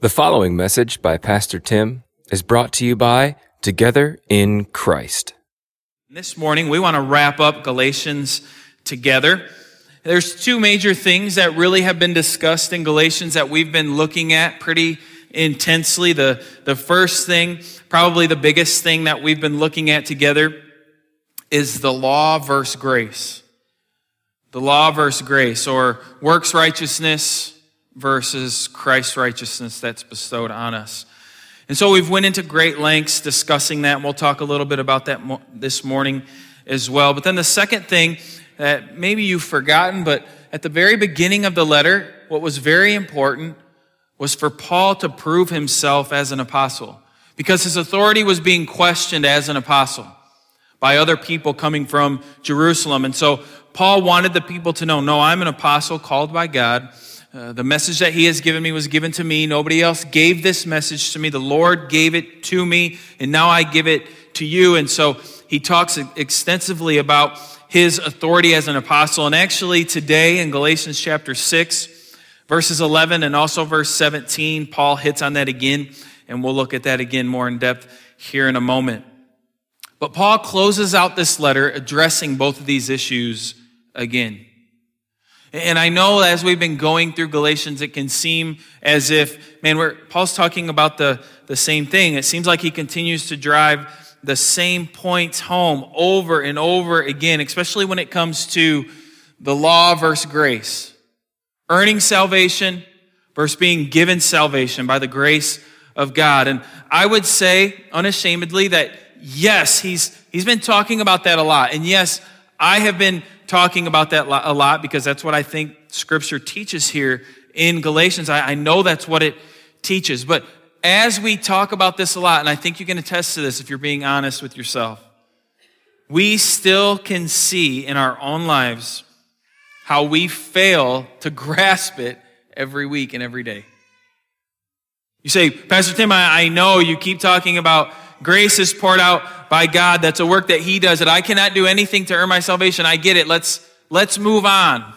The following message by Pastor Tim is brought to you by Together in Christ. This morning, we want to wrap up Galatians together. There's two major things that really have been discussed in Galatians that we've been looking at pretty intensely. The, the first thing, probably the biggest thing that we've been looking at together, is the law versus grace. The law versus grace, or works righteousness versus Christ's righteousness that's bestowed on us. And so we've went into great lengths discussing that, and we'll talk a little bit about that mo- this morning as well. But then the second thing that maybe you've forgotten, but at the very beginning of the letter, what was very important was for Paul to prove himself as an apostle because his authority was being questioned as an apostle by other people coming from Jerusalem. And so Paul wanted the people to know, no, I'm an apostle called by God. Uh, the message that he has given me was given to me. Nobody else gave this message to me. The Lord gave it to me, and now I give it to you. And so he talks extensively about his authority as an apostle. And actually, today in Galatians chapter 6, verses 11 and also verse 17, Paul hits on that again, and we'll look at that again more in depth here in a moment. But Paul closes out this letter addressing both of these issues again. And I know as we've been going through Galatians, it can seem as if, man, we're, Paul's talking about the, the same thing. It seems like he continues to drive the same points home over and over again, especially when it comes to the law versus grace. Earning salvation versus being given salvation by the grace of God. And I would say unashamedly that yes, he's, he's been talking about that a lot. And yes, I have been talking about that a lot because that's what I think scripture teaches here in Galatians. I, I know that's what it teaches. But as we talk about this a lot, and I think you can attest to this if you're being honest with yourself, we still can see in our own lives how we fail to grasp it every week and every day. You say, Pastor Tim, I, I know you keep talking about grace is poured out by God. That's a work that He does. That I cannot do anything to earn my salvation. I get it. Let's, let's move on.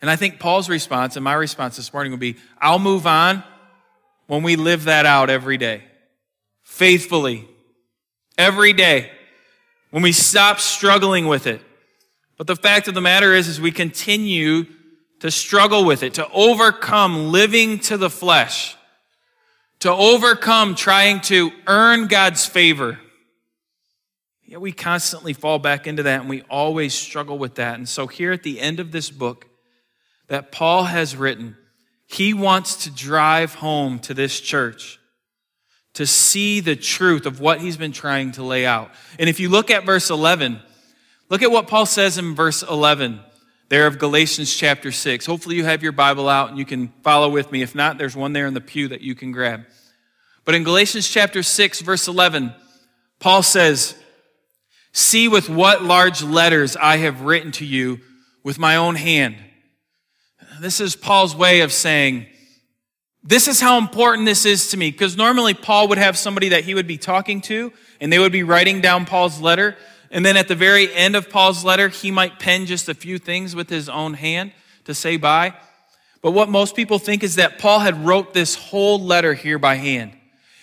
And I think Paul's response and my response this morning will be, I'll move on when we live that out every day. Faithfully. Every day. When we stop struggling with it. But the fact of the matter is, is we continue to struggle with it, to overcome living to the flesh to overcome trying to earn God's favor. Yeah, we constantly fall back into that and we always struggle with that. And so, here at the end of this book that Paul has written, he wants to drive home to this church to see the truth of what he's been trying to lay out. And if you look at verse 11, look at what Paul says in verse 11 there of Galatians chapter 6. Hopefully, you have your Bible out and you can follow with me. If not, there's one there in the pew that you can grab. But in Galatians chapter 6, verse 11, Paul says, See with what large letters I have written to you with my own hand. This is Paul's way of saying, This is how important this is to me. Because normally Paul would have somebody that he would be talking to, and they would be writing down Paul's letter. And then at the very end of Paul's letter, he might pen just a few things with his own hand to say bye. But what most people think is that Paul had wrote this whole letter here by hand.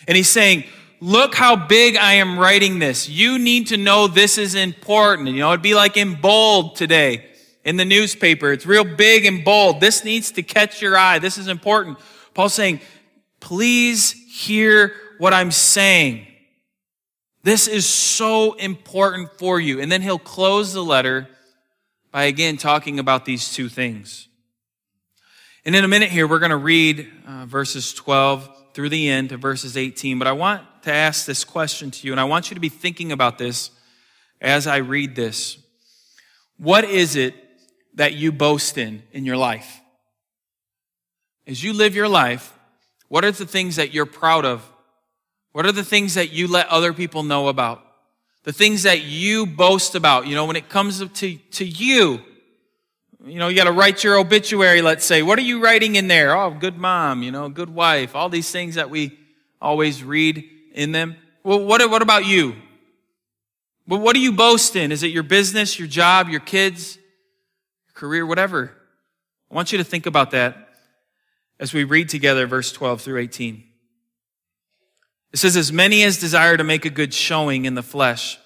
And he's saying, look how big I am writing this. You need to know this is important. You know, it'd be like in bold today in the newspaper. It's real big and bold. This needs to catch your eye. This is important. Paul's saying, please hear what I'm saying. This is so important for you. And then he'll close the letter by again talking about these two things. And in a minute here, we're going to read uh, verses 12 through the end to verses 18. But I want to ask this question to you, and I want you to be thinking about this as I read this. What is it that you boast in in your life? As you live your life, what are the things that you're proud of what are the things that you let other people know about? The things that you boast about, you know, when it comes to, to you. You know, you got to write your obituary, let's say. What are you writing in there? Oh, good mom, you know, good wife, all these things that we always read in them. Well, what, what about you? Well, what do you boast in? Is it your business, your job, your kids, career, whatever? I want you to think about that as we read together verse 12 through 18. It says, As many as desire to make a good showing in the flesh,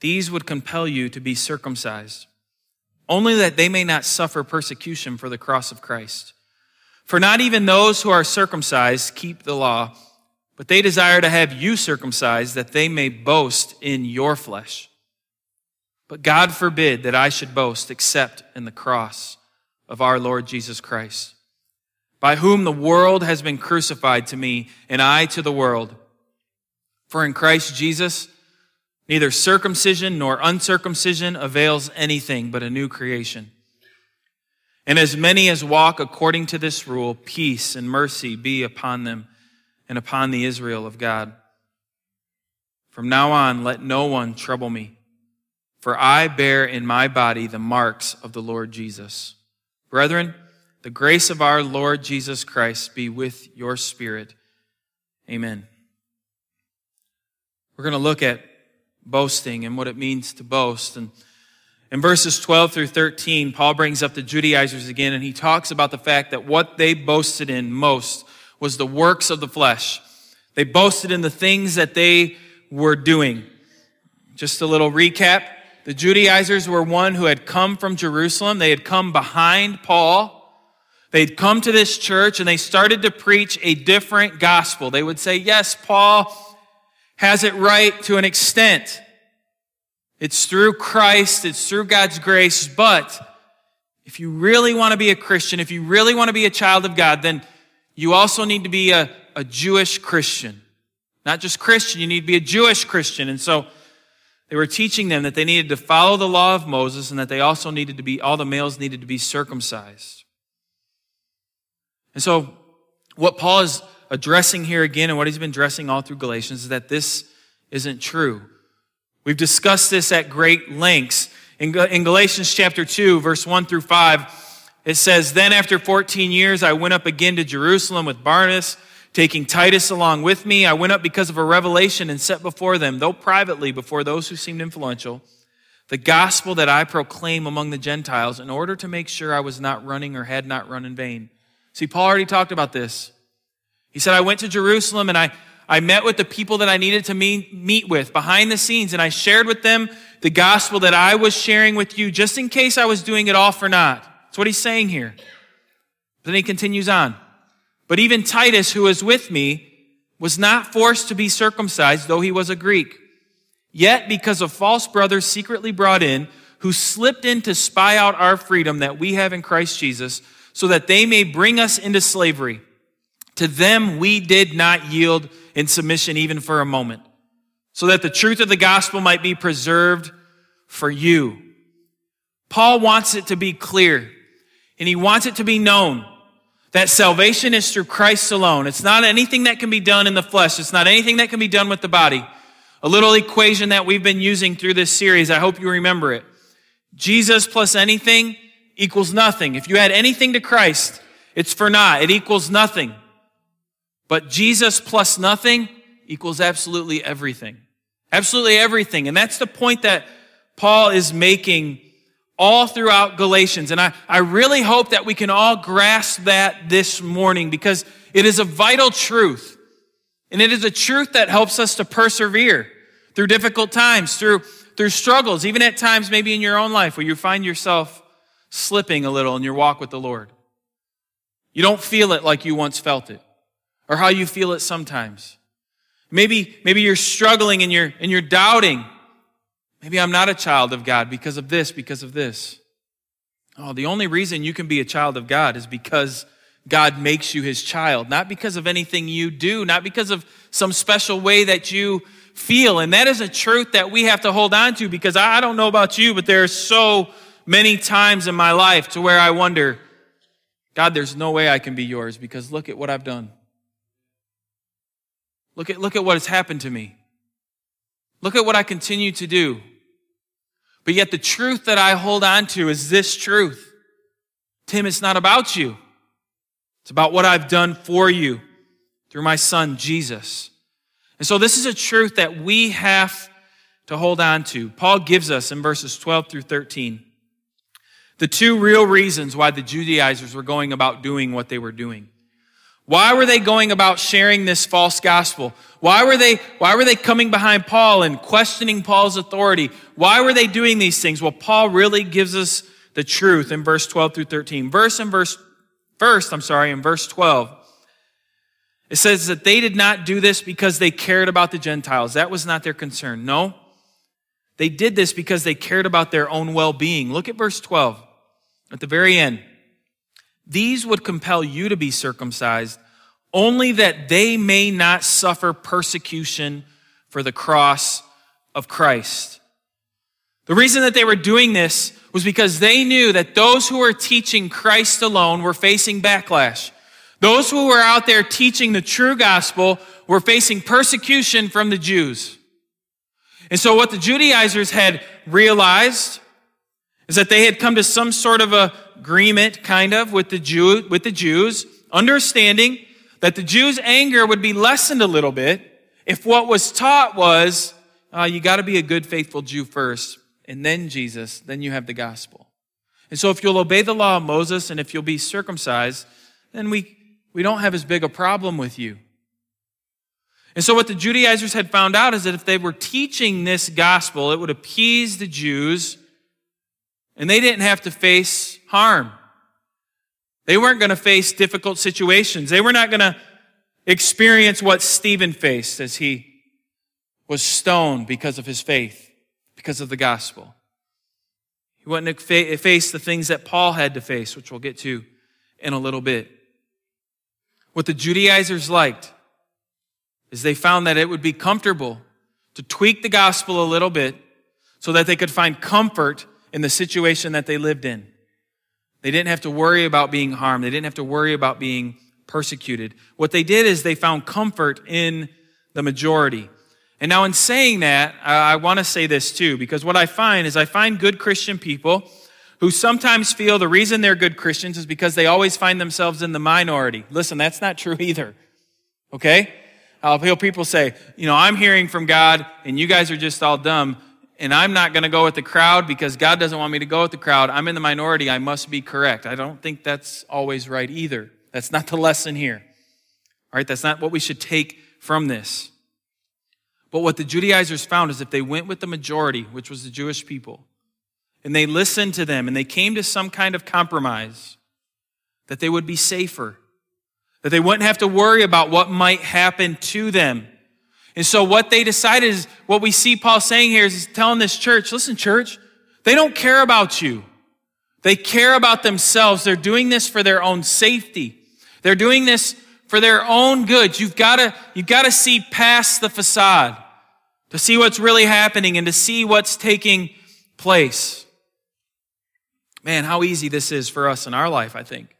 these would compel you to be circumcised, only that they may not suffer persecution for the cross of Christ. For not even those who are circumcised keep the law, but they desire to have you circumcised that they may boast in your flesh. But God forbid that I should boast except in the cross of our Lord Jesus Christ, by whom the world has been crucified to me and I to the world. For in Christ Jesus, neither circumcision nor uncircumcision avails anything but a new creation. And as many as walk according to this rule, peace and mercy be upon them and upon the Israel of God. From now on, let no one trouble me, for I bear in my body the marks of the Lord Jesus. Brethren, the grace of our Lord Jesus Christ be with your spirit. Amen. We're going to look at boasting and what it means to boast. And in verses 12 through 13, Paul brings up the Judaizers again, and he talks about the fact that what they boasted in most was the works of the flesh. They boasted in the things that they were doing. Just a little recap. The Judaizers were one who had come from Jerusalem. They had come behind Paul. They'd come to this church and they started to preach a different gospel. They would say, yes, Paul has it right to an extent. It's through Christ, it's through God's grace, but if you really want to be a Christian, if you really want to be a child of God, then you also need to be a, a Jewish Christian. Not just Christian, you need to be a Jewish Christian. And so they were teaching them that they needed to follow the law of Moses and that they also needed to be, all the males needed to be circumcised. And so what Paul is addressing here again and what he's been addressing all through Galatians is that this isn't true. We've discussed this at great lengths. In, Galatians chapter 2, verse 1 through 5, it says, Then after 14 years, I went up again to Jerusalem with Barnabas, taking Titus along with me. I went up because of a revelation and set before them, though privately before those who seemed influential, the gospel that I proclaim among the Gentiles in order to make sure I was not running or had not run in vain. See, Paul already talked about this. He said, I went to Jerusalem and I I met with the people that I needed to meet, meet with behind the scenes, and I shared with them the gospel that I was sharing with you, just in case I was doing it all for naught. That's what he's saying here. Then he continues on. But even Titus, who was with me, was not forced to be circumcised, though he was a Greek. Yet, because of false brothers secretly brought in, who slipped in to spy out our freedom that we have in Christ Jesus, so that they may bring us into slavery. To them we did not yield in submission even for a moment, so that the truth of the gospel might be preserved for you. Paul wants it to be clear, and he wants it to be known that salvation is through Christ alone. It's not anything that can be done in the flesh. It's not anything that can be done with the body. A little equation that we've been using through this series. I hope you remember it. Jesus plus anything equals nothing. If you add anything to Christ, it's for naught. It equals nothing. But Jesus plus nothing equals absolutely everything. Absolutely everything. And that's the point that Paul is making all throughout Galatians. And I, I really hope that we can all grasp that this morning because it is a vital truth. And it is a truth that helps us to persevere through difficult times, through, through struggles, even at times maybe in your own life where you find yourself slipping a little in your walk with the Lord. You don't feel it like you once felt it or how you feel it sometimes. Maybe, maybe you're struggling and you're, and you're doubting. Maybe I'm not a child of God because of this, because of this. Oh, the only reason you can be a child of God is because God makes you his child, not because of anything you do, not because of some special way that you feel. And that is a truth that we have to hold on to because I don't know about you, but there are so many times in my life to where I wonder, God, there's no way I can be yours because look at what I've done. Look at, look at what has happened to me. Look at what I continue to do. But yet the truth that I hold on to is this truth. Tim, it's not about you. It's about what I've done for you through my son, Jesus. And so this is a truth that we have to hold on to. Paul gives us in verses 12 through 13 The two real reasons why the Judaizers were going about doing what they were doing. Why were they going about sharing this false gospel? Why were they, why were they coming behind Paul and questioning Paul's authority? Why were they doing these things? Well, Paul really gives us the truth in verse 12 through 13. Verse and verse, first, I'm sorry, in verse 12, it says that they did not do this because they cared about the Gentiles. That was not their concern. No. They did this because they cared about their own well-being. Look at verse 12 at the very end. These would compel you to be circumcised only that they may not suffer persecution for the cross of Christ. The reason that they were doing this was because they knew that those who were teaching Christ alone were facing backlash. Those who were out there teaching the true gospel were facing persecution from the Jews. And so what the Judaizers had realized is that they had come to some sort of a agreement, kind of, with the Jew, with the Jews, understanding that the Jews' anger would be lessened a little bit if what was taught was, uh, you got to be a good, faithful Jew first, and then Jesus, then you have the gospel. And so if you'll obey the law of Moses and if you'll be circumcised, then we, we don't have as big a problem with you. And so what the Judaizers had found out is that if they were teaching this gospel, it would appease the Jews and they didn't have to face harm. They weren't going to face difficult situations. They were not going to experience what Stephen faced as he was stoned because of his faith, because of the gospel. He wouldn't face the things that Paul had to face, which we'll get to in a little bit. What the Judaizers liked is they found that it would be comfortable to tweak the gospel a little bit so that they could find comfort in the situation that they lived in. They didn't have to worry about being harmed. They didn't have to worry about being persecuted. What they did is they found comfort in the majority. And now, in saying that, I want to say this too, because what I find is I find good Christian people who sometimes feel the reason they're good Christians is because they always find themselves in the minority. Listen, that's not true either. Okay? I'll hear people say, you know, I'm hearing from God and you guys are just all dumb and I'm not going to go with the crowd because God doesn't want me to go with the crowd. I'm in the minority. I must be correct. I don't think that's always right either. That's not the lesson here. All right, that's not what we should take from this. But what the Judaizers found is if they went with the majority, which was the Jewish people, and they listened to them and they came to some kind of compromise, that they would be safer, that they wouldn't have to worry about what might happen to them and so what they decided is what we see Paul saying here is he's telling this church, listen, church, they don't care about you. They care about themselves. They're doing this for their own safety. They're doing this for their own good. You've got to, you've got to see past the facade to see what's really happening and to see what's taking place. Man, how easy this is for us in our life, I think.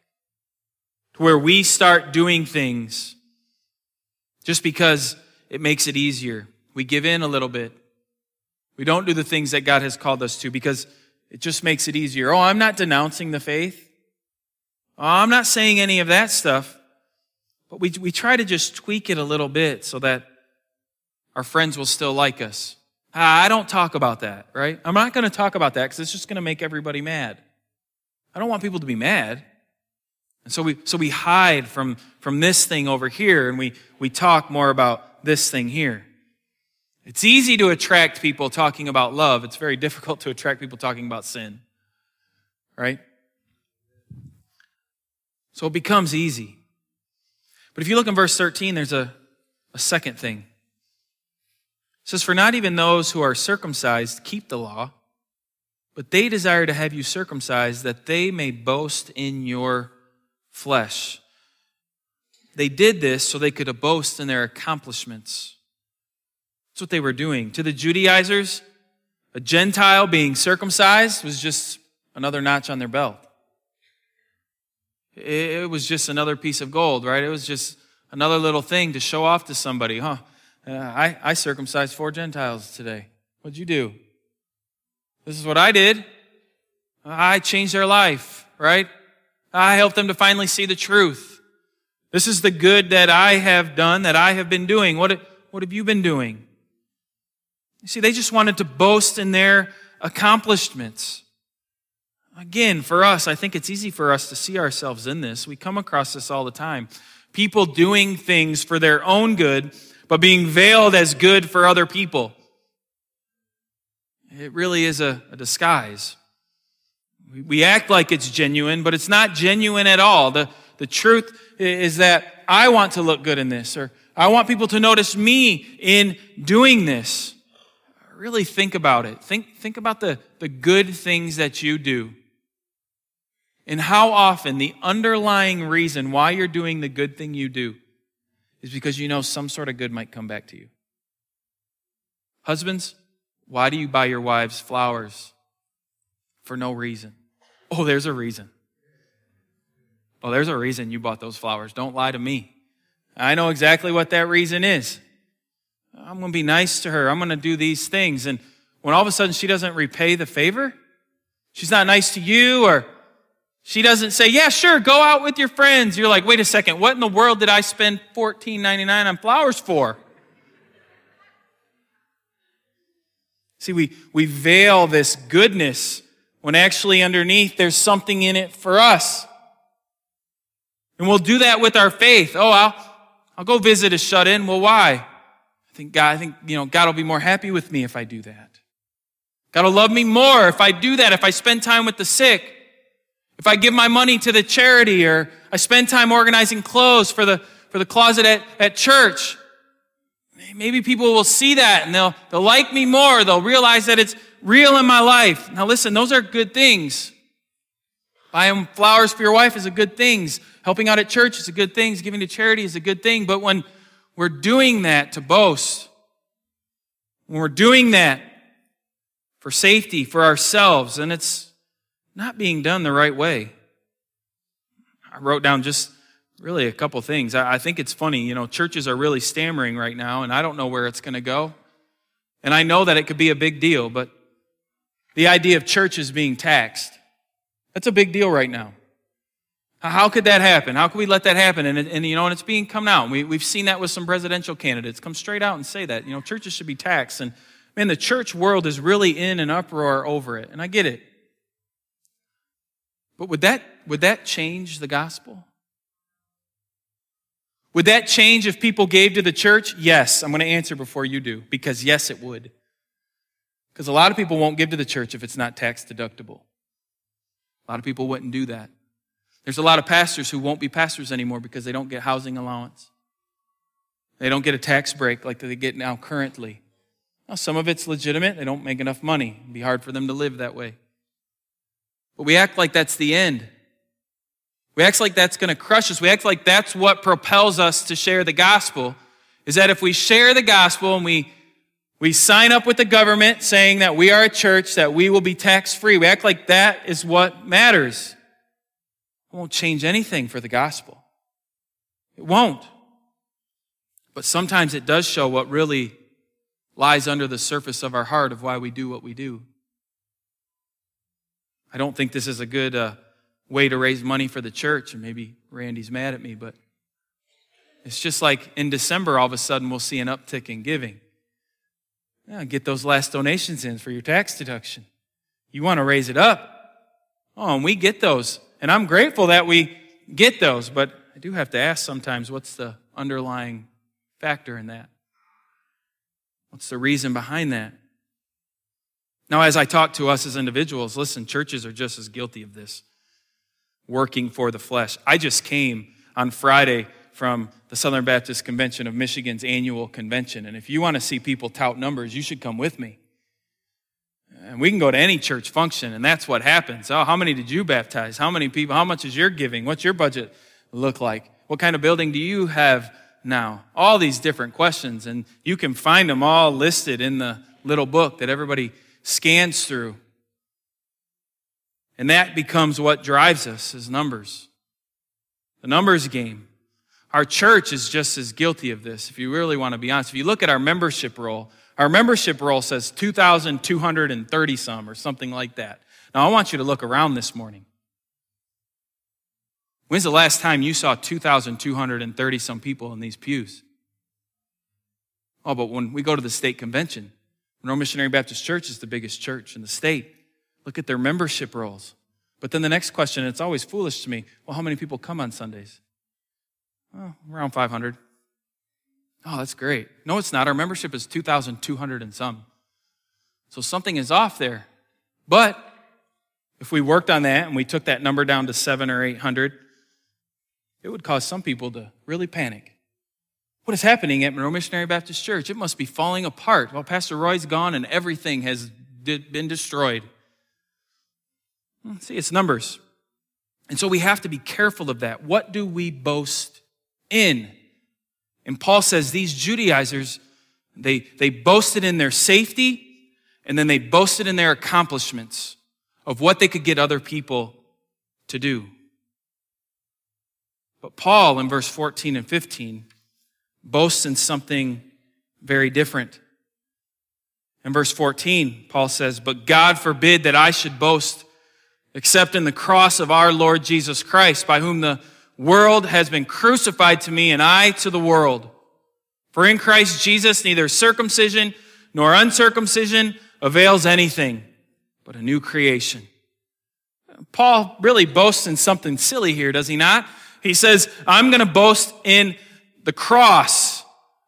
To where we start doing things just because it makes it easier. We give in a little bit. We don't do the things that God has called us to because it just makes it easier. Oh, I'm not denouncing the faith. Oh, I'm not saying any of that stuff. But we, we try to just tweak it a little bit so that our friends will still like us. Ah, I don't talk about that, right? I'm not going to talk about that because it's just going to make everybody mad. I don't want people to be mad. And so we, so we hide from, from this thing over here and we, we talk more about this thing here. It's easy to attract people talking about love. It's very difficult to attract people talking about sin. Right? So it becomes easy. But if you look in verse 13, there's a, a second thing. It says, For not even those who are circumcised keep the law, but they desire to have you circumcised that they may boast in your flesh. They did this so they could boast in their accomplishments. That's what they were doing. To the Judaizers, a Gentile being circumcised was just another notch on their belt. It was just another piece of gold, right? It was just another little thing to show off to somebody. Huh? Uh, I, I circumcised four Gentiles today. What'd you do? This is what I did. I changed their life, right? I helped them to finally see the truth. This is the good that I have done, that I have been doing. What, what have you been doing? You see, they just wanted to boast in their accomplishments. Again, for us, I think it's easy for us to see ourselves in this. We come across this all the time. People doing things for their own good, but being veiled as good for other people. It really is a, a disguise. We, we act like it's genuine, but it's not genuine at all. The, the truth is that I want to look good in this, or I want people to notice me in doing this. Really think about it. Think, think about the, the good things that you do. And how often the underlying reason why you're doing the good thing you do is because you know some sort of good might come back to you. Husbands, why do you buy your wives flowers? For no reason. Oh, there's a reason. Oh, there's a reason you bought those flowers. Don't lie to me. I know exactly what that reason is. I'm going to be nice to her. I'm going to do these things. And when all of a sudden she doesn't repay the favor, she's not nice to you, or she doesn't say, Yeah, sure, go out with your friends. You're like, Wait a second, what in the world did I spend $14.99 on flowers for? See, we, we veil this goodness when actually underneath there's something in it for us. And we'll do that with our faith. Oh, I'll, I'll go visit a shut in. Well, why? I think God, I think, you know, God will be more happy with me if I do that. God will love me more if I do that, if I spend time with the sick, if I give my money to the charity, or I spend time organizing clothes for the, for the closet at, at church. Maybe people will see that and they'll, they'll like me more. They'll realize that it's real in my life. Now listen, those are good things. Buying flowers for your wife is a good thing. Helping out at church is a good thing. Giving to charity is a good thing. But when we're doing that to boast, when we're doing that for safety, for ourselves, and it's not being done the right way. I wrote down just really a couple things. I, think it's funny, you know, churches are really stammering right now, and I don't know where it's going to go. And I know that it could be a big deal, but the idea of churches being taxed, that's a big deal right now. How could that happen? How could we let that happen? And, and you know, and it's being come out. We, we've seen that with some presidential candidates come straight out and say that, you know, churches should be taxed. And man, the church world is really in an uproar over it. And I get it. But would that, would that change the gospel? Would that change if people gave to the church? Yes. I'm going to answer before you do, because yes, it would. Because a lot of people won't give to the church if it's not tax deductible. A lot of people wouldn't do that. There's a lot of pastors who won't be pastors anymore because they don't get housing allowance. They don't get a tax break like they get now currently. Now, some of it's legitimate. They don't make enough money. It'd be hard for them to live that way. But we act like that's the end. We act like that's going to crush us. We act like that's what propels us to share the gospel. Is that if we share the gospel and we, we sign up with the government saying that we are a church, that we will be tax free, we act like that is what matters. It won't change anything for the gospel. It won't. But sometimes it does show what really lies under the surface of our heart of why we do what we do. I don't think this is a good uh, way to raise money for the church, and maybe Randy's mad at me, but it's just like in December, all of a sudden, we'll see an uptick in giving. Yeah, get those last donations in for your tax deduction. You want to raise it up. Oh, and we get those. And I'm grateful that we get those, but I do have to ask sometimes what's the underlying factor in that? What's the reason behind that? Now, as I talk to us as individuals, listen, churches are just as guilty of this, working for the flesh. I just came on Friday from the Southern Baptist Convention of Michigan's annual convention. And if you want to see people tout numbers, you should come with me. And we can go to any church function, and that's what happens. Oh, how many did you baptize? How many people? How much is your giving? What's your budget look like? What kind of building do you have now? All these different questions, and you can find them all listed in the little book that everybody scans through. And that becomes what drives us as numbers. The numbers game. Our church is just as guilty of this, if you really want to be honest. If you look at our membership roll, our membership roll says 2,230 some or something like that. Now, I want you to look around this morning. When's the last time you saw 2,230 some people in these pews? Oh, but when we go to the state convention, Monroe Missionary Baptist Church is the biggest church in the state. Look at their membership rolls. But then the next question, it's always foolish to me. Well, how many people come on Sundays? Oh, around 500. Oh, that's great. No, it's not. Our membership is 2,200 and some. So something is off there. But if we worked on that and we took that number down to seven or 800, it would cause some people to really panic. What is happening at Monroe Missionary Baptist Church? It must be falling apart. Well, Pastor Roy's gone and everything has been destroyed. Hmm, see, it's numbers. And so we have to be careful of that. What do we boast in? And Paul says these Judaizers, they, they boasted in their safety and then they boasted in their accomplishments of what they could get other people to do. But Paul in verse 14 and 15 boasts in something very different. In verse 14, Paul says, But God forbid that I should boast except in the cross of our Lord Jesus Christ, by whom the world has been crucified to me and I to the world. For in Christ Jesus, neither circumcision nor uncircumcision avails anything, but a new creation. Paul really boasts in something silly here, does he not? He says, I'm going to boast in the cross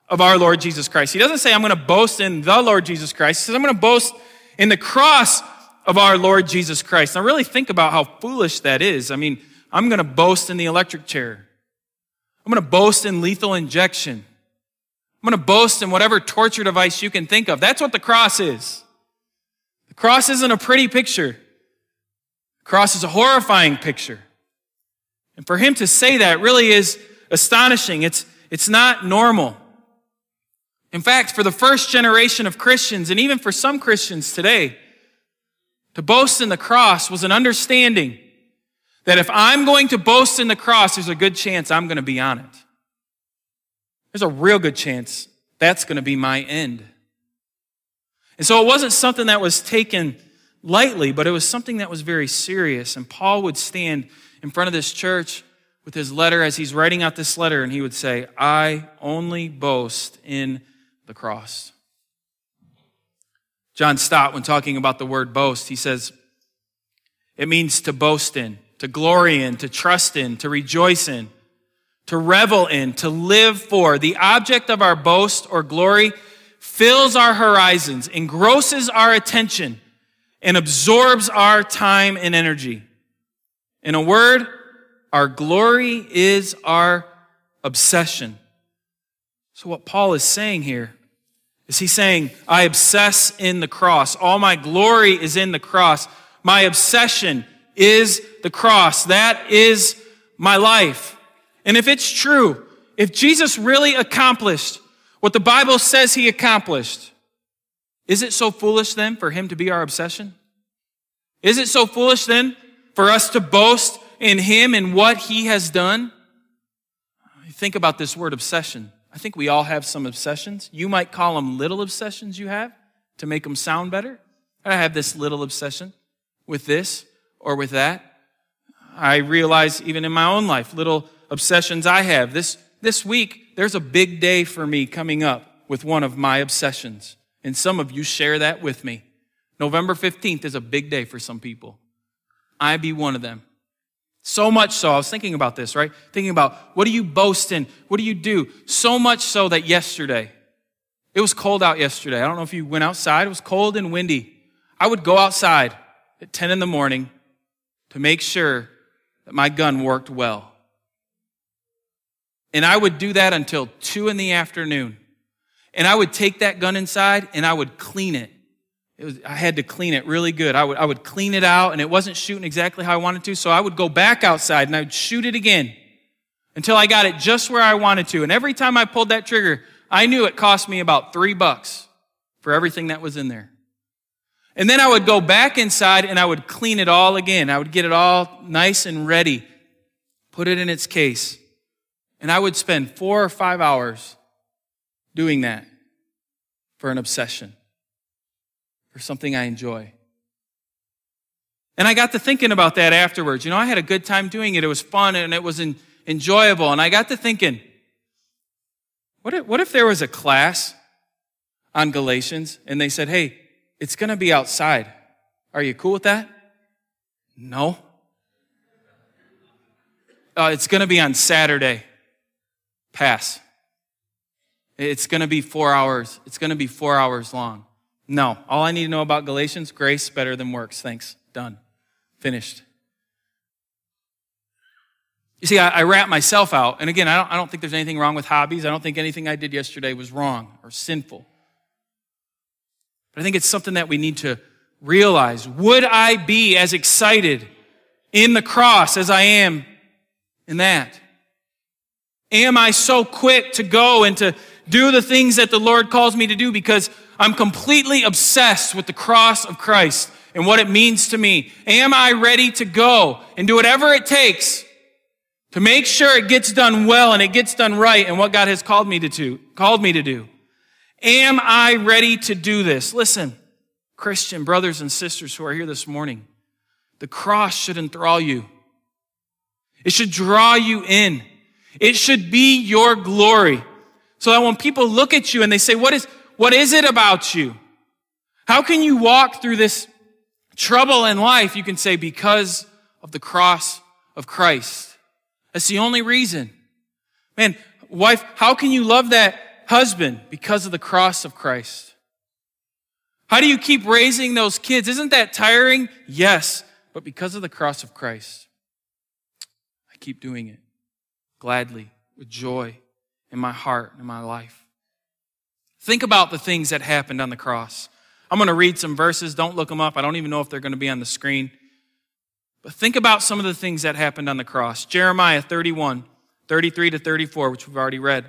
of our Lord Jesus Christ. He doesn't say, I'm going to boast in the Lord Jesus Christ. He says, I'm going to boast in the cross of our Lord Jesus Christ. Now, really think about how foolish that is. I mean, I'm going to boast in the electric chair. I'm going to boast in lethal injection. I'm going to boast in whatever torture device you can think of. That's what the cross is. The cross isn't a pretty picture. The cross is a horrifying picture. And for him to say that really is astonishing. It's, it's not normal. In fact, for the first generation of Christians, and even for some Christians today, to boast in the cross was an understanding that if I'm going to boast in the cross, there's a good chance I'm going to be on it. There's a real good chance that's going to be my end. And so it wasn't something that was taken lightly, but it was something that was very serious. And Paul would stand in front of this church with his letter as he's writing out this letter, and he would say, I only boast in the cross. John Stott, when talking about the word boast, he says, it means to boast in, to glory in, to trust in, to rejoice in, to revel in, to live for. The object of our boast or glory fills our horizons, engrosses our attention, and absorbs our time and energy. In a word, our glory is our obsession. So, what Paul is saying here is he saying, I obsess in the cross. All my glory is in the cross. My obsession is the cross. That is my life. And if it's true, if Jesus really accomplished what the Bible says he accomplished, is it so foolish then for him to be our obsession? Is it so foolish then for us to boast in him and what he has done? Think about this word obsession. I think we all have some obsessions. You might call them little obsessions you have to make them sound better. I have this little obsession with this or with that. I realize even in my own life, little obsessions I have. This, this week, there's a big day for me coming up with one of my obsessions. And some of you share that with me. November 15th is a big day for some people. I be one of them. So much so, I was thinking about this, right? Thinking about what do you boast in? What do you do? So much so that yesterday, it was cold out yesterday. I don't know if you went outside. It was cold and windy. I would go outside at 10 in the morning to make sure that my gun worked well. And I would do that until 2 in the afternoon. And I would take that gun inside and I would clean it it was, I had to clean it really good. I would, I would clean it out and it wasn't shooting exactly how I wanted to. So I would go back outside and I would shoot it again until I got it just where I wanted to. And every time I pulled that trigger, I knew it cost me about three bucks for everything that was in there. And then I would go back inside and I would clean it all again. I would get it all nice and ready, put it in its case. And I would spend four or five hours doing that for an obsession for something I enjoy. And I got to thinking about that afterwards. You know, I had a good time doing it. It was fun and it was enjoyable. And I got to thinking, what if, what if there was a class on Galatians and they said, hey, it's going to be outside. Are you cool with that? No. uh, it's going to be on Saturday. Pass. It's going to be four hours. It's going to be four hours long. No. All I need to know about Galatians, grace better than works. Thanks. Done. Finished. You see, I, I wrap myself out. And again, I don't, I don't think there's anything wrong with hobbies. I don't think anything I did yesterday was wrong or sinful. But I think it's something that we need to realize. Would I be as excited in the cross as I am in that? Am I so quick to go and to do the things that the Lord calls me to do because I'm completely obsessed with the cross of Christ and what it means to me? Am I ready to go and do whatever it takes to make sure it gets done well and it gets done right and what God has called me to do, called me to do? Am I ready to do this? Listen, Christian brothers and sisters who are here this morning, the cross should enthrall you. It should draw you in. It should be your glory. So that when people look at you and they say, what is, what is it about you? How can you walk through this trouble in life? You can say, because of the cross of Christ. That's the only reason. Man, wife, how can you love that husband because of the cross of Christ? How do you keep raising those kids? Isn't that tiring? Yes, but because of the cross of Christ, I keep doing it gladly, with joy in my heart, in my life. Think about the things that happened on the cross. I'm going to read some verses. Don't look them up. I don't even know if they're going to be on the screen. But think about some of the things that happened on the cross. Jeremiah 31, 33 to 34, which we've already read.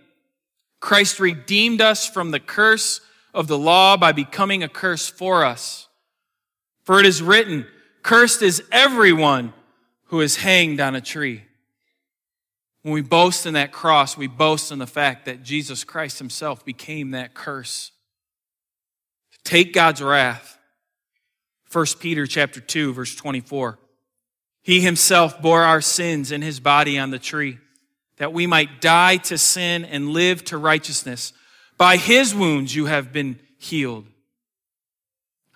Christ redeemed us from the curse of the law by becoming a curse for us. For it is written, Cursed is everyone who is hanged on a tree. When we boast in that cross, we boast in the fact that Jesus Christ himself became that curse. Take God's wrath. 1 Peter chapter 2 verse 24. He himself bore our sins in his body on the tree that we might die to sin and live to righteousness. By his wounds you have been healed.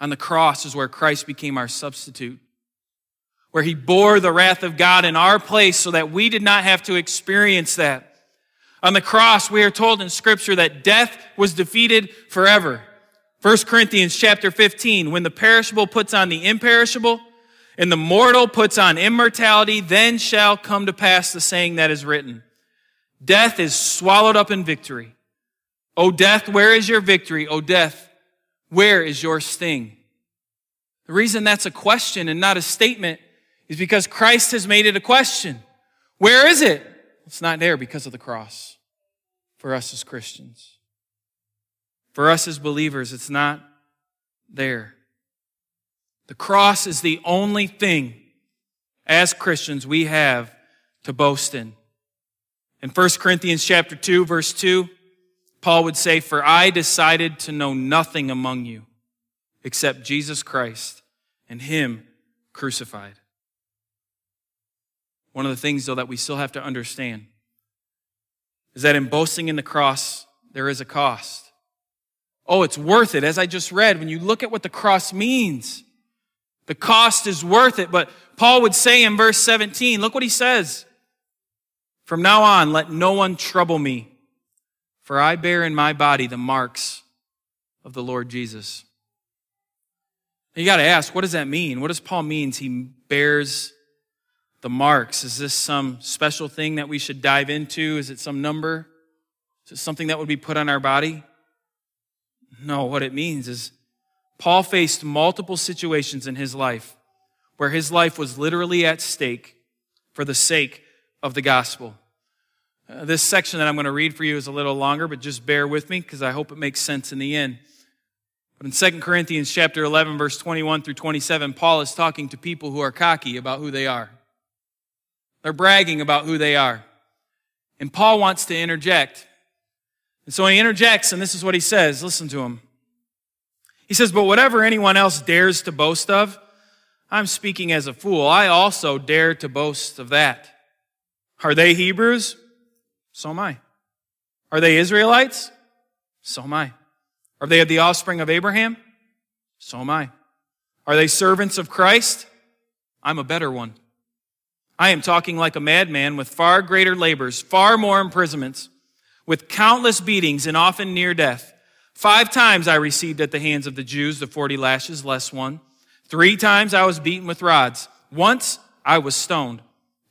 On the cross is where Christ became our substitute where he bore the wrath of God in our place so that we did not have to experience that. On the cross, we are told in scripture that death was defeated forever. 1 Corinthians chapter 15, when the perishable puts on the imperishable and the mortal puts on immortality, then shall come to pass the saying that is written. Death is swallowed up in victory. O death, where is your victory? O death, where is your sting? The reason that's a question and not a statement is because Christ has made it a question. Where is it? It's not there because of the cross for us as Christians. For us as believers, it's not there. The cross is the only thing as Christians we have to boast in. In 1 Corinthians chapter 2 verse 2, Paul would say, "For I decided to know nothing among you except Jesus Christ and him crucified." One of the things, though, that we still have to understand is that in boasting in the cross, there is a cost. Oh, it's worth it. As I just read, when you look at what the cross means, the cost is worth it. But Paul would say in verse 17, look what he says. From now on, let no one trouble me, for I bear in my body the marks of the Lord Jesus. You got to ask, what does that mean? What does Paul mean? He bears the marks. Is this some special thing that we should dive into? Is it some number? Is it something that would be put on our body? No, what it means is Paul faced multiple situations in his life where his life was literally at stake for the sake of the gospel. Uh, this section that I'm going to read for you is a little longer, but just bear with me because I hope it makes sense in the end. But in 2 Corinthians chapter 11 verse 21 through 27, Paul is talking to people who are cocky about who they are. They're bragging about who they are. And Paul wants to interject. And so he interjects, and this is what he says. Listen to him. He says, But whatever anyone else dares to boast of, I'm speaking as a fool. I also dare to boast of that. Are they Hebrews? So am I. Are they Israelites? So am I. Are they of the offspring of Abraham? So am I. Are they servants of Christ? I'm a better one. I am talking like a madman with far greater labors, far more imprisonments, with countless beatings and often near death. Five times I received at the hands of the Jews the 40 lashes less one. Three times I was beaten with rods. Once I was stoned.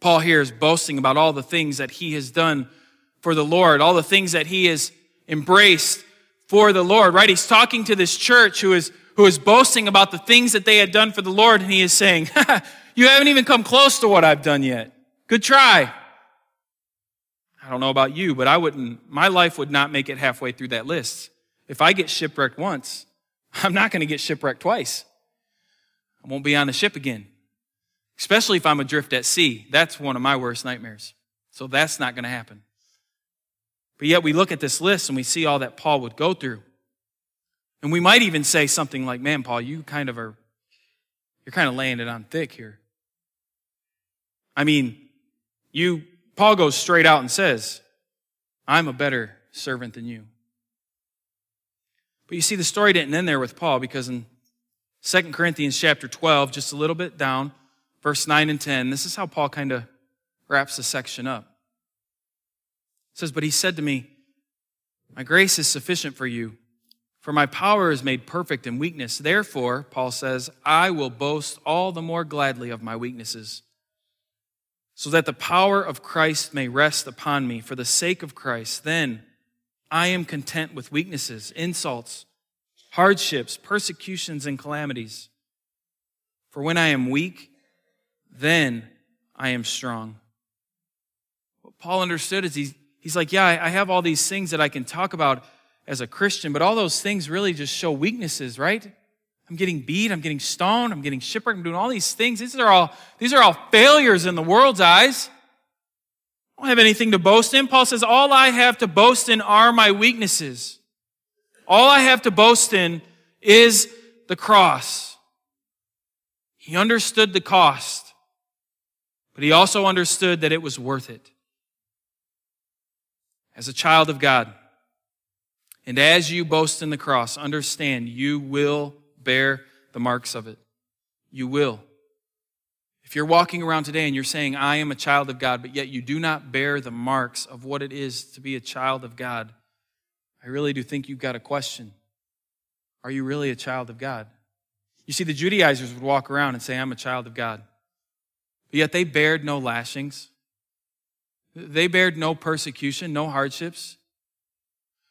Paul here is boasting about all the things that he has done for the Lord, all the things that he has embraced for the Lord, right? He's talking to this church who is, who is boasting about the things that they had done for the Lord, and he is saying, You haven't even come close to what I've done yet. Good try. I don't know about you, but I wouldn't, my life would not make it halfway through that list. If I get shipwrecked once, I'm not going to get shipwrecked twice. I won't be on the ship again, especially if I'm adrift at sea. That's one of my worst nightmares. So that's not going to happen. But yet we look at this list and we see all that Paul would go through. And we might even say something like, man, Paul, you kind of are, you're kind of laying it on thick here. I mean, you, Paul goes straight out and says, I'm a better servant than you. But you see, the story didn't end there with Paul because in 2 Corinthians chapter 12, just a little bit down, verse 9 and 10, this is how Paul kind of wraps the section up It says, But he said to me, My grace is sufficient for you, for my power is made perfect in weakness. Therefore, Paul says, I will boast all the more gladly of my weaknesses, so that the power of Christ may rest upon me for the sake of Christ. Then I am content with weaknesses, insults, hardships, persecutions, and calamities. For when I am weak, then I am strong. What Paul understood is he, He's like, Yeah, I have all these things that I can talk about as a Christian, but all those things really just show weaknesses, right? I'm getting beat, I'm getting stoned, I'm getting shipwrecked, I'm doing all these things. These are all, these are all failures in the world's eyes. I don't have anything to boast in. Paul says, All I have to boast in are my weaknesses. All I have to boast in is the cross. He understood the cost, but he also understood that it was worth it as a child of God. And as you boast in the cross, understand you will bear the marks of it. You will. If you're walking around today and you're saying, I am a child of God, but yet you do not bear the marks of what it is to be a child of God, I really do think you've got a question. Are you really a child of God? You see, the Judaizers would walk around and say, I'm a child of God. But yet they bared no lashings. They bared no persecution, no hardships,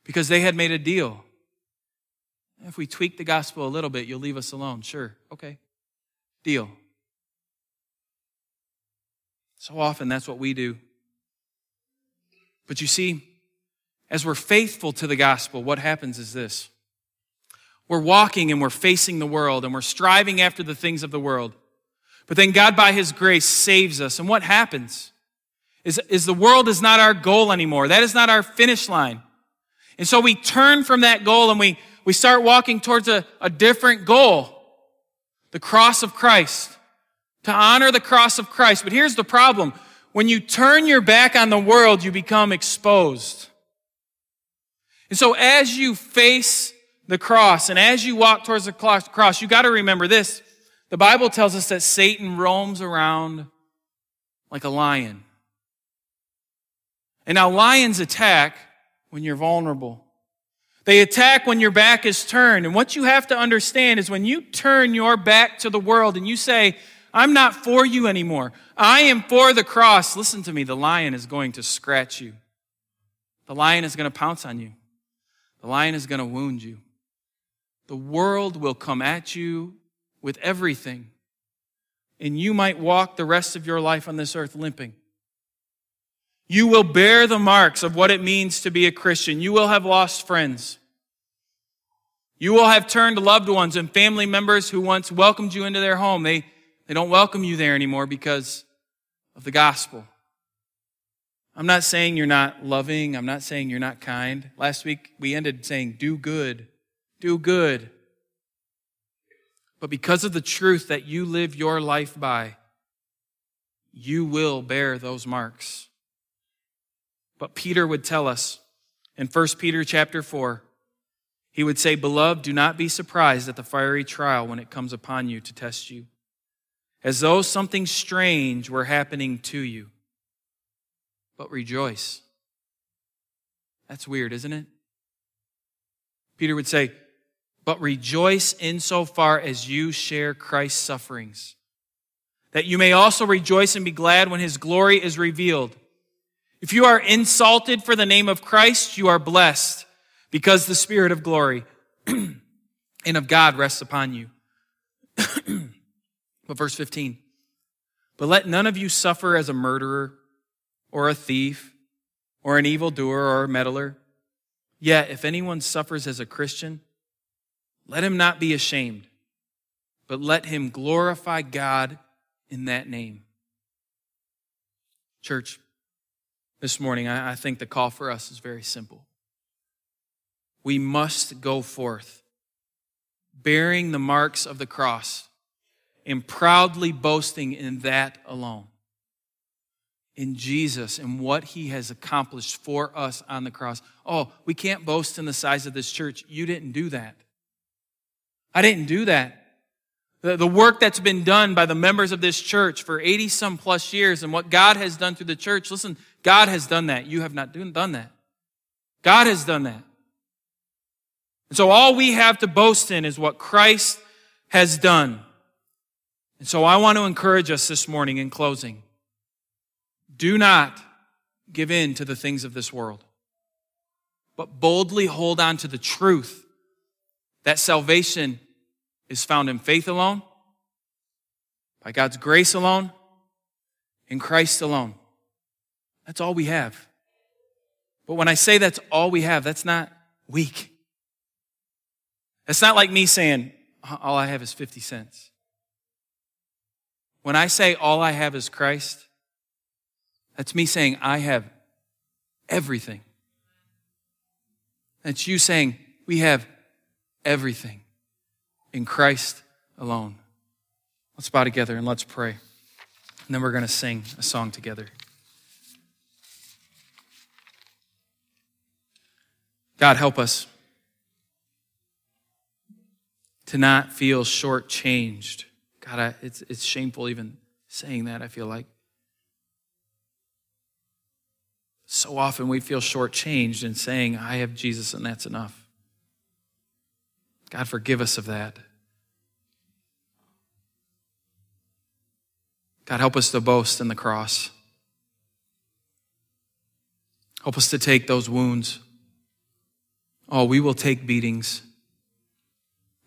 because they had made a deal. If we tweak the gospel a little bit, you'll leave us alone. Sure, okay. Deal. So often that's what we do. But you see, as we're faithful to the gospel, what happens is this. We're walking and we're facing the world and we're striving after the things of the world. But then God, by His grace, saves us. And what happens? is, is the world is not our goal anymore. That is not our finish line. And so we turn from that goal and we, we start walking towards a, a different goal. The cross of Christ. To honor the cross of Christ. But here's the problem. When you turn your back on the world, you become exposed. And so as you face the cross and as you walk towards the cross, you got to remember this. The Bible tells us that Satan roams around like a lion. And now lions attack when you're vulnerable. They attack when your back is turned. And what you have to understand is when you turn your back to the world and you say, I'm not for you anymore. I am for the cross. Listen to me. The lion is going to scratch you. The lion is going to pounce on you. The lion is going to wound you. The world will come at you with everything. And you might walk the rest of your life on this earth limping. You will bear the marks of what it means to be a Christian. You will have lost friends. You will have turned loved ones and family members who once welcomed you into their home. They, they don't welcome you there anymore because of the gospel. I'm not saying you're not loving. I'm not saying you're not kind. Last week we ended saying, do good. Do good. But because of the truth that you live your life by, you will bear those marks. But Peter would tell us in 1 Peter chapter 4, he would say, Beloved, do not be surprised at the fiery trial when it comes upon you to test you, as though something strange were happening to you but rejoice. That's weird, isn't it? Peter would say, but rejoice insofar as you share Christ's sufferings, that you may also rejoice and be glad when his glory is revealed. If you are insulted for the name of Christ, you are blessed because the Spirit of glory and of God rests upon you. but verse 15, but let none of you suffer as a murderer or a thief or an evildoer or a meddler. Yet, if anyone suffers as a Christian, let him not be ashamed, but let him glorify God in that name. Church, this morning, I, think the call for us is very simple. We must go forth bearing the marks of the cross and proudly boasting in that alone in Jesus and what he has accomplished for us on the cross. Oh, we can't boast in the size of this church. You didn't do that. I didn't do that. The, the work that's been done by the members of this church for 80 some plus years and what God has done through the church, listen, God has done that. You have not done that. God has done that. And so all we have to boast in is what Christ has done. And so I want to encourage us this morning in closing. Do not give in to the things of this world, but boldly hold on to the truth that salvation is found in faith alone, by God's grace alone, in Christ alone. That's all we have. But when I say that's all we have, that's not weak. That's not like me saying, uh, all I have is 50 cents. When I say all I have is Christ, that's me saying, I have everything. That's you saying, we have everything in Christ alone. Let's bow together and let's pray. And then we're going to sing a song together. God, help us to not feel shortchanged. God, I, it's, it's shameful even saying that, I feel like. So often we feel shortchanged in saying, I have Jesus and that's enough. God, forgive us of that. God, help us to boast in the cross. Help us to take those wounds. Oh, we will take beatings.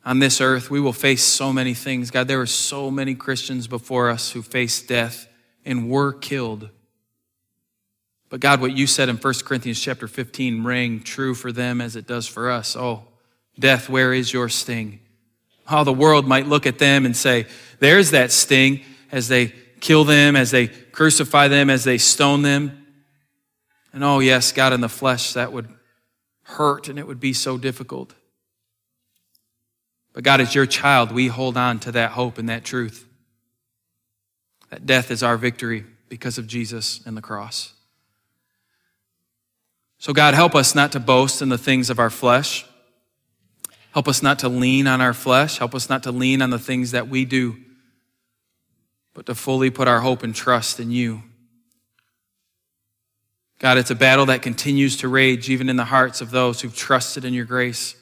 On this earth, we will face so many things. God, there were so many Christians before us who faced death and were killed. But God, what you said in 1 Corinthians chapter 15 rang true for them as it does for us. Oh, death, where is your sting? How the world might look at them and say, there's that sting as they kill them, as they crucify them, as they stone them. And oh, yes, God, in the flesh, that would hurt and it would be so difficult. But God, as your child, we hold on to that hope and that truth. That death is our victory because of Jesus and the cross. So, God, help us not to boast in the things of our flesh. Help us not to lean on our flesh. Help us not to lean on the things that we do, but to fully put our hope and trust in you. God, it's a battle that continues to rage even in the hearts of those who've trusted in your grace.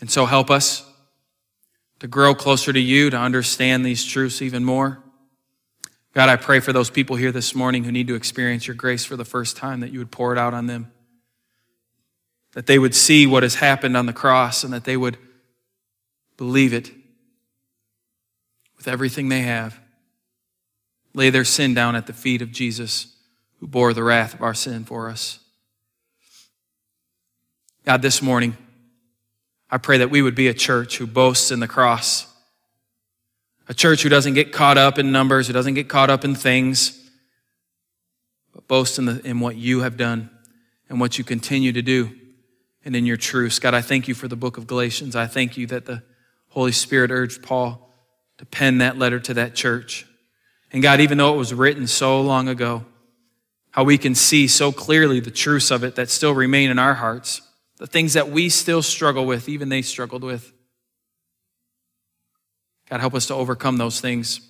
And so help us to grow closer to you, to understand these truths even more. God, I pray for those people here this morning who need to experience your grace for the first time, that you would pour it out on them. That they would see what has happened on the cross and that they would believe it with everything they have. Lay their sin down at the feet of Jesus, who bore the wrath of our sin for us. God, this morning, I pray that we would be a church who boasts in the cross. A church who doesn't get caught up in numbers, who doesn't get caught up in things, but boasts in, the, in what you have done and what you continue to do and in your truths. God, I thank you for the book of Galatians. I thank you that the Holy Spirit urged Paul to pen that letter to that church. And God, even though it was written so long ago, how we can see so clearly the truths of it that still remain in our hearts, the things that we still struggle with, even they struggled with. God, help us to overcome those things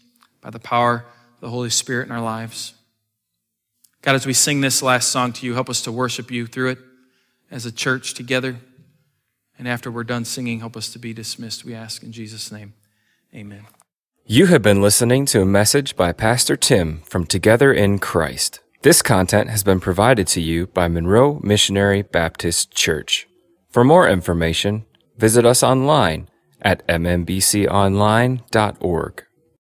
by the power of the Holy Spirit in our lives. God, as we sing this last song to you, help us to worship you through it as a church together. And after we're done singing, help us to be dismissed, we ask in Jesus' name. Amen. You have been listening to a message by Pastor Tim from Together in Christ. This content has been provided to you by Monroe Missionary Baptist Church. For more information, visit us online at mmbconline.org.